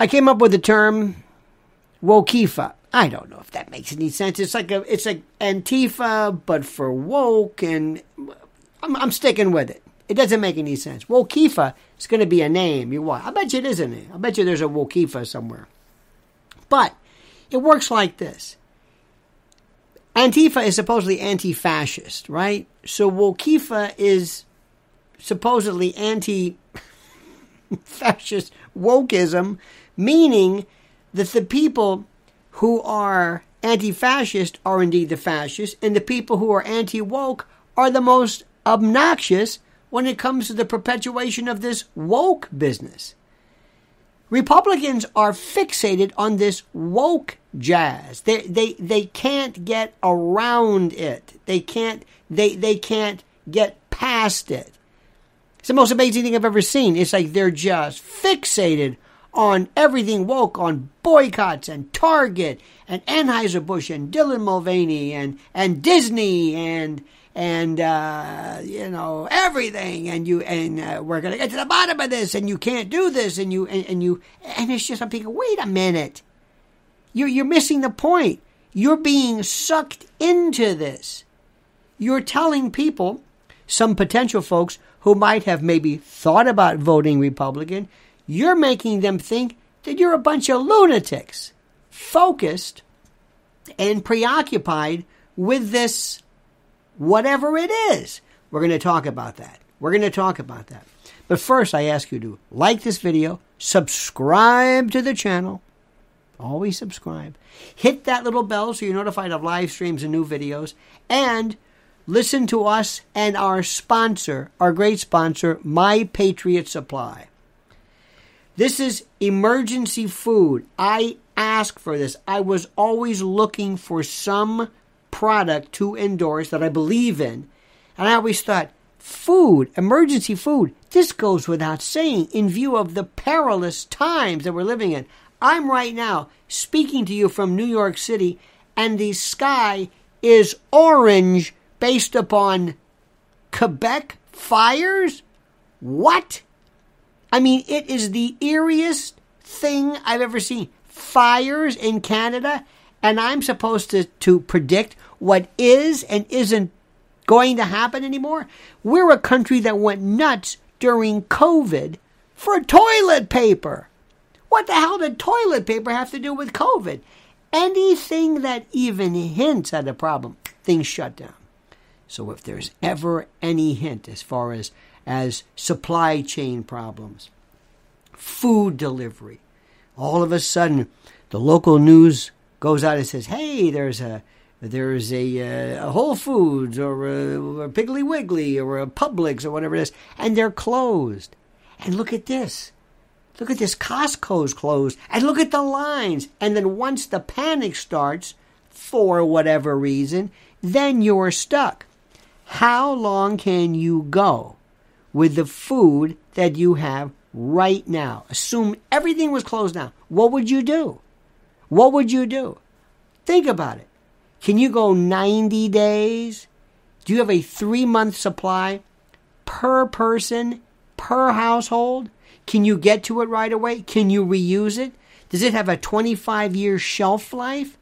I came up with the term wokifa. I don't know if that makes any sense. It's like a it's like Antifa, but for woke, and I'm, I'm sticking with it. It doesn't make any sense. Wokifa is going to be a name. You what? I bet you it isn't it. I bet you there's a Wokifa somewhere. But it works like this. Antifa is supposedly anti-fascist, right? So Wokifa is supposedly anti-fascist wokeism, meaning that the people who are anti-fascist are indeed the fascists, and the people who are anti-woke are the most obnoxious when it comes to the perpetuation of this woke business. Republicans are fixated on this woke jazz. They they they can't get around it. They can't they they can't get past it. It's the most amazing thing I've ever seen. It's like they're just fixated on everything woke, on boycotts and Target and Anheuser-Busch and Dylan Mulvaney and, and Disney and and uh, you know everything. And you and uh, we're gonna get to the bottom of this and you can't do this and you and, and you and it's just I'm thinking wait a minute. You're you're missing the point. You're being sucked into this. You're telling people some potential folks who might have maybe thought about voting Republican you're making them think that you're a bunch of lunatics focused and preoccupied with this whatever it is. We're going to talk about that. We're going to talk about that. But first, I ask you to like this video, subscribe to the channel. Always subscribe. Hit that little bell so you're notified of live streams and new videos. And listen to us and our sponsor, our great sponsor, My Patriot Supply. This is emergency food. I ask for this. I was always looking for some product to endorse that I believe in. And I always thought, food, emergency food, this goes without saying in view of the perilous times that we're living in. I'm right now speaking to you from New York City, and the sky is orange based upon Quebec fires? What? I mean, it is the eeriest thing I've ever seen. Fires in Canada, and I'm supposed to, to predict what is and isn't going to happen anymore. We're a country that went nuts during COVID for toilet paper. What the hell did toilet paper have to do with COVID? Anything that even hints at a problem, things shut down. So if there's ever any hint as far as as supply chain problems, food delivery, all of a sudden the local news goes out and says, "Hey, there's a there's a, uh, a Whole Foods or a, a Piggly Wiggly or a Publix or whatever it is, and they're closed. And look at this. Look at this. Costco's closed. And look at the lines. And then once the panic starts, for whatever reason, then you're stuck. How long can you go with the food that you have right now? Assume everything was closed down. What would you do? What would you do? Think about it. Can you go 90 days? Do you have a three month supply per person, per household? Can you get to it right away? Can you reuse it? Does it have a 25 year shelf life?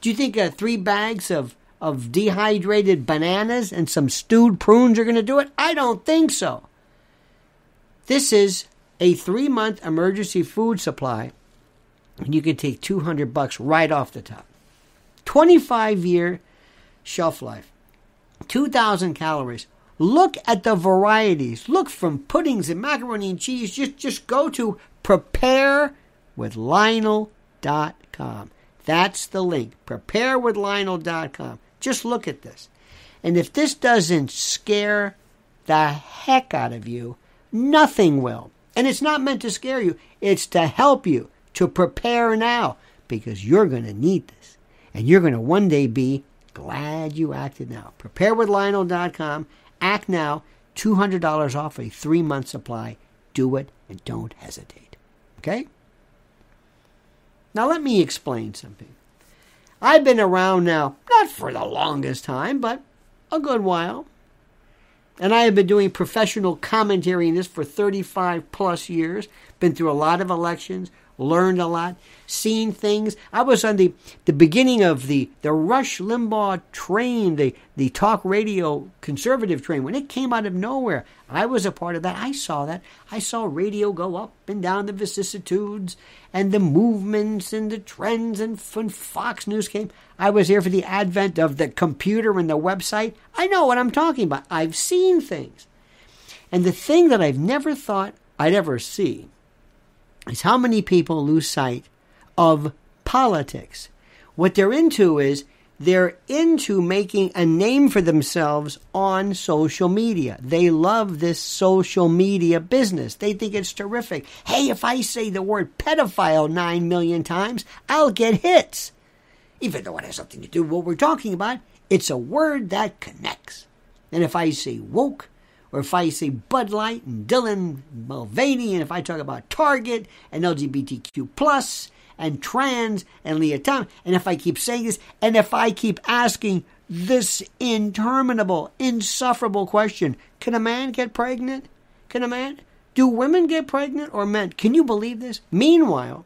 Do you think uh, three bags of, of dehydrated bananas and some stewed prunes are going to do it? I don't think so. This is a three month emergency food supply, and you can take 200 bucks right off the top. 25 year shelf life, 2,000 calories. Look at the varieties. Look from puddings and macaroni and cheese. Just, just go to preparewithlionel.com. That's the link. Preparewithlionel.com. Just look at this. And if this doesn't scare the heck out of you, nothing will. And it's not meant to scare you, it's to help you to prepare now because you're going to need this and you're going to one day be glad you acted now. PrepareWithLionel.com. Act now. $200 off a three month supply. Do it and don't hesitate. Okay? Now, let me explain something. I've been around now, not for the longest time, but a good while. And I have been doing professional commentary in this for 35 plus years. Been through a lot of elections, learned a lot, seen things. I was on the, the beginning of the, the Rush Limbaugh train, the, the talk radio conservative train. When it came out of nowhere, I was a part of that. I saw that. I saw radio go up and down the vicissitudes and the movements and the trends. And when Fox News came, I was here for the advent of the computer and the website. I know what I'm talking about. I've seen things. And the thing that I've never thought I'd ever see is how many people lose sight of politics. What they're into is they're into making a name for themselves on social media. They love this social media business. They think it's terrific. Hey, if I say the word pedophile nine million times, I'll get hits. Even though it has something to do with what we're talking about, it's a word that connects. And if I say woke, or if I say Bud Light and Dylan Mulvaney, and if I talk about Target and LGBTQ plus and trans and Thomas, and if I keep saying this, and if I keep asking this interminable, insufferable question, can a man get pregnant? Can a man? Do women get pregnant or men? Can you believe this? Meanwhile,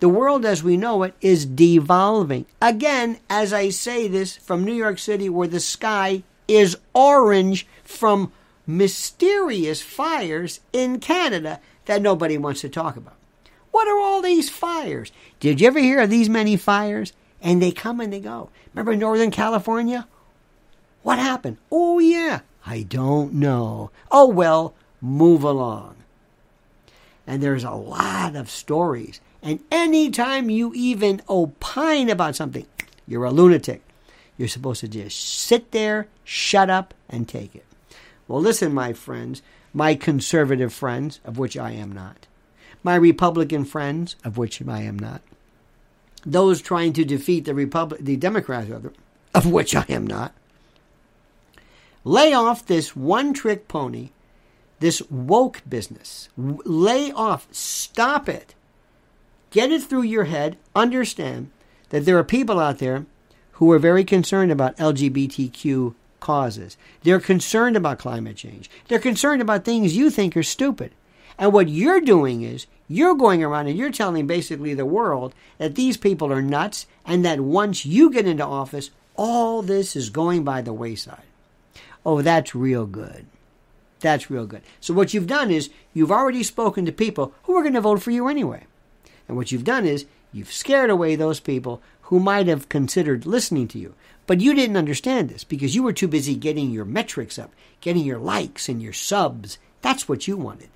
the world as we know it is devolving. Again, as I say this from New York City, where the sky is orange from mysterious fires in Canada that nobody wants to talk about. What are all these fires? Did you ever hear of these many fires? And they come and they go. Remember Northern California? What happened? Oh, yeah. I don't know. Oh, well, move along. And there's a lot of stories. And anytime you even opine about something, you're a lunatic. You're supposed to just sit there, shut up, and take it. Well, listen, my friends, my conservative friends, of which I am not, my Republican friends, of which I am not, those trying to defeat the Republic, the Democrats, of which I am not. Lay off this one-trick pony, this woke business. Lay off. Stop it. Get it through your head. Understand that there are people out there who are very concerned about LGBTQ causes. They're concerned about climate change. They're concerned about things you think are stupid. And what you're doing is you're going around and you're telling basically the world that these people are nuts and that once you get into office, all this is going by the wayside. Oh, that's real good. That's real good. So, what you've done is you've already spoken to people who are going to vote for you anyway. And what you've done is you've scared away those people who might have considered listening to you. But you didn't understand this because you were too busy getting your metrics up, getting your likes and your subs. That's what you wanted.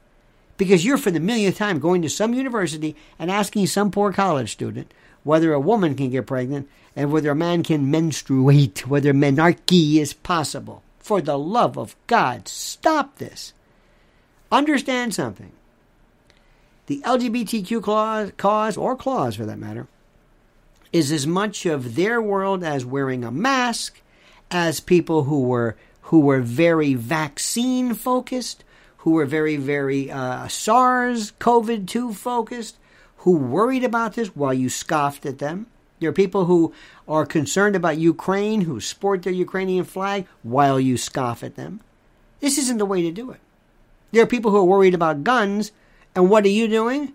Because you're for the millionth time going to some university and asking some poor college student whether a woman can get pregnant and whether a man can menstruate, whether menarche is possible. For the love of God, stop this. Understand something. The LGBTQ clause, cause, or clause for that matter, is as much of their world as wearing a mask, as people who were who were very vaccine focused, who were very very uh, SARS COVID two focused, who worried about this while you scoffed at them. There are people who are concerned about Ukraine, who sport their Ukrainian flag while you scoff at them. This isn't the way to do it. There are people who are worried about guns, and what are you doing?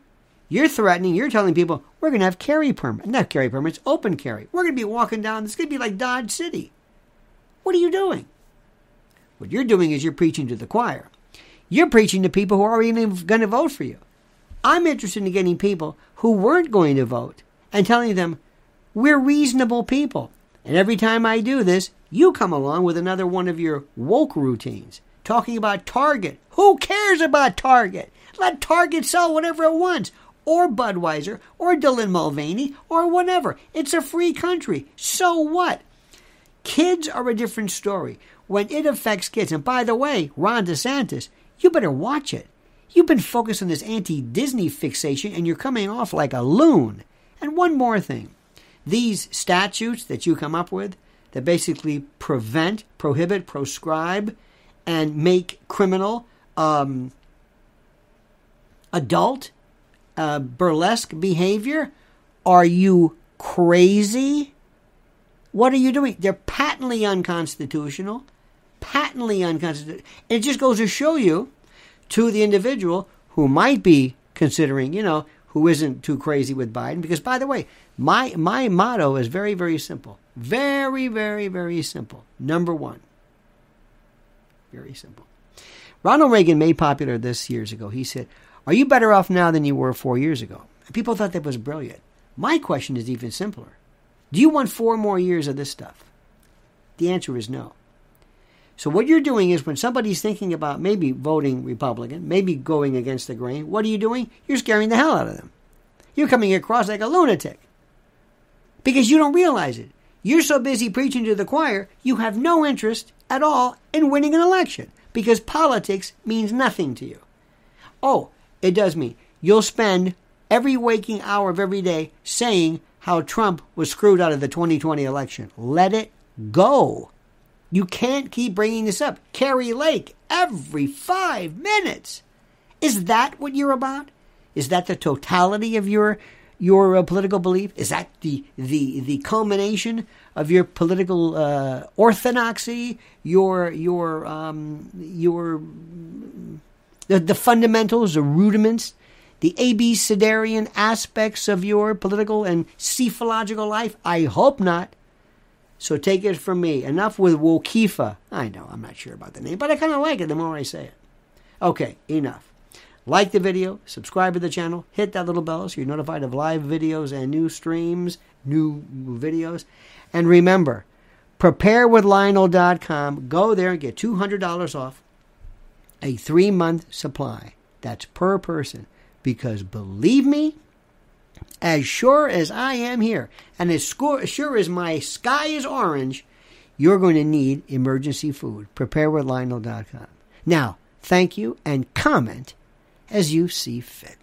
You're threatening, you're telling people, we're going to have carry permit. Not carry permits, open carry. We're going to be walking down, it's going to be like Dodge City. What are you doing? What you're doing is you're preaching to the choir. You're preaching to people who are already going to vote for you. I'm interested in getting people who weren't going to vote and telling them, we're reasonable people. And every time I do this, you come along with another one of your woke routines, talking about Target. Who cares about Target? Let Target sell whatever it wants or Budweiser or Dylan Mulvaney or whatever. It's a free country. So what? Kids are a different story. When it affects kids, and by the way, Ron DeSantis, you better watch it. You've been focused on this anti Disney fixation and you're coming off like a loon. And one more thing these statutes that you come up with that basically prevent, prohibit, proscribe, and make criminal um, adult uh, burlesque behavior? Are you crazy? What are you doing? They're patently unconstitutional. Patently unconstitutional. It just goes to show you to the individual who might be considering, you know, who isn't too crazy with Biden. Because, by the way, my, my motto is very, very simple. Very, very, very simple. Number one. Very simple. Ronald Reagan made popular this years ago. He said, Are you better off now than you were four years ago? And people thought that was brilliant. My question is even simpler Do you want four more years of this stuff? The answer is no. So, what you're doing is when somebody's thinking about maybe voting Republican, maybe going against the grain, what are you doing? You're scaring the hell out of them. You're coming across like a lunatic because you don't realize it. You're so busy preaching to the choir, you have no interest at all in winning an election because politics means nothing to you. Oh, it does mean you'll spend every waking hour of every day saying how Trump was screwed out of the 2020 election. Let it go. You can't keep bringing this up. Kari Lake, every five minutes. Is that what you're about? Is that the totality of your your uh, political belief? Is that the the the culmination of your political uh, orthodoxy? Your your um, your the, the fundamentals, the rudiments, the abecedarian aspects of your political and cephalogical life? I hope not. So take it from me. Enough with Wokifa. I know, I'm not sure about the name, but I kind of like it the more I say it. Okay, enough. Like the video, subscribe to the channel, hit that little bell so you're notified of live videos and new streams, new videos. And remember, preparewithlionel.com. Go there and get $200 off a three month supply. That's per person. Because believe me, as sure as I am here, and as sure as my sky is orange, you're going to need emergency food. PrepareWithLionel.com. Now, thank you and comment as you see fit.